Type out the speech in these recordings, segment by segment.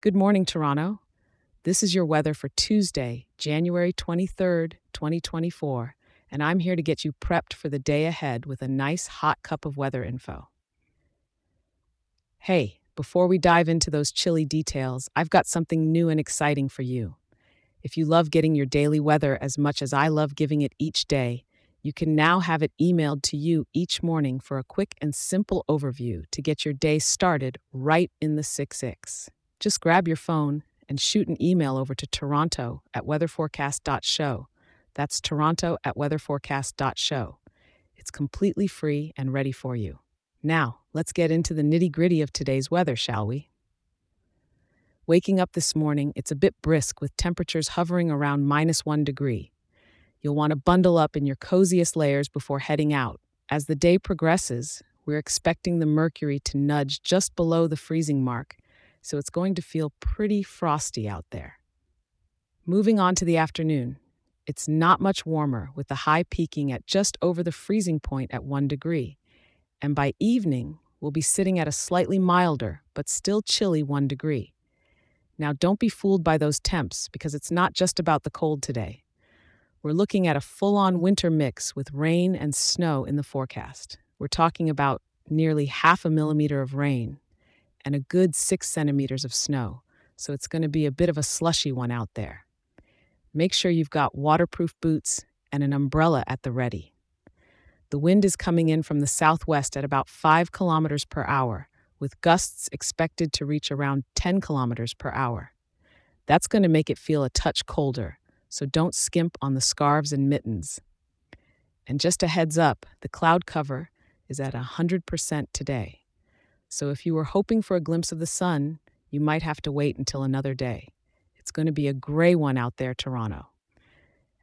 Good morning, Toronto. This is your weather for Tuesday, January 23rd, 2024, and I'm here to get you prepped for the day ahead with a nice hot cup of weather info. Hey, before we dive into those chilly details, I've got something new and exciting for you. If you love getting your daily weather as much as I love giving it each day, you can now have it emailed to you each morning for a quick and simple overview to get your day started right in the 6ix. Just grab your phone and shoot an email over to Toronto at weatherforecast.show. That's Toronto at weatherforecast.show. It's completely free and ready for you. Now, let's get into the nitty gritty of today's weather, shall we? Waking up this morning, it's a bit brisk with temperatures hovering around minus one degree. You'll want to bundle up in your coziest layers before heading out. As the day progresses, we're expecting the mercury to nudge just below the freezing mark, so it's going to feel pretty frosty out there. Moving on to the afternoon, it's not much warmer, with the high peaking at just over the freezing point at 1 degree. And by evening, we'll be sitting at a slightly milder, but still chilly 1 degree. Now, don't be fooled by those temps because it's not just about the cold today. We're looking at a full on winter mix with rain and snow in the forecast. We're talking about nearly half a millimeter of rain and a good six centimeters of snow, so it's going to be a bit of a slushy one out there. Make sure you've got waterproof boots and an umbrella at the ready. The wind is coming in from the southwest at about 5 kilometers per hour, with gusts expected to reach around 10 kilometers per hour. That's going to make it feel a touch colder, so don't skimp on the scarves and mittens. And just a heads up, the cloud cover is at 100% today. So if you were hoping for a glimpse of the sun, you might have to wait until another day. It's going to be a gray one out there, Toronto.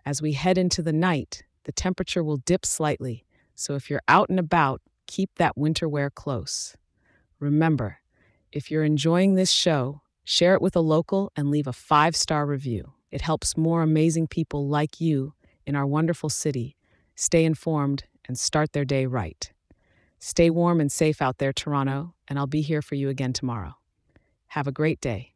As we head into the night, the temperature will dip slightly, so if you're out and about, keep that winter wear close. Remember, if you're enjoying this show, share it with a local and leave a five star review. It helps more amazing people like you in our wonderful city stay informed and start their day right. Stay warm and safe out there, Toronto, and I'll be here for you again tomorrow. Have a great day.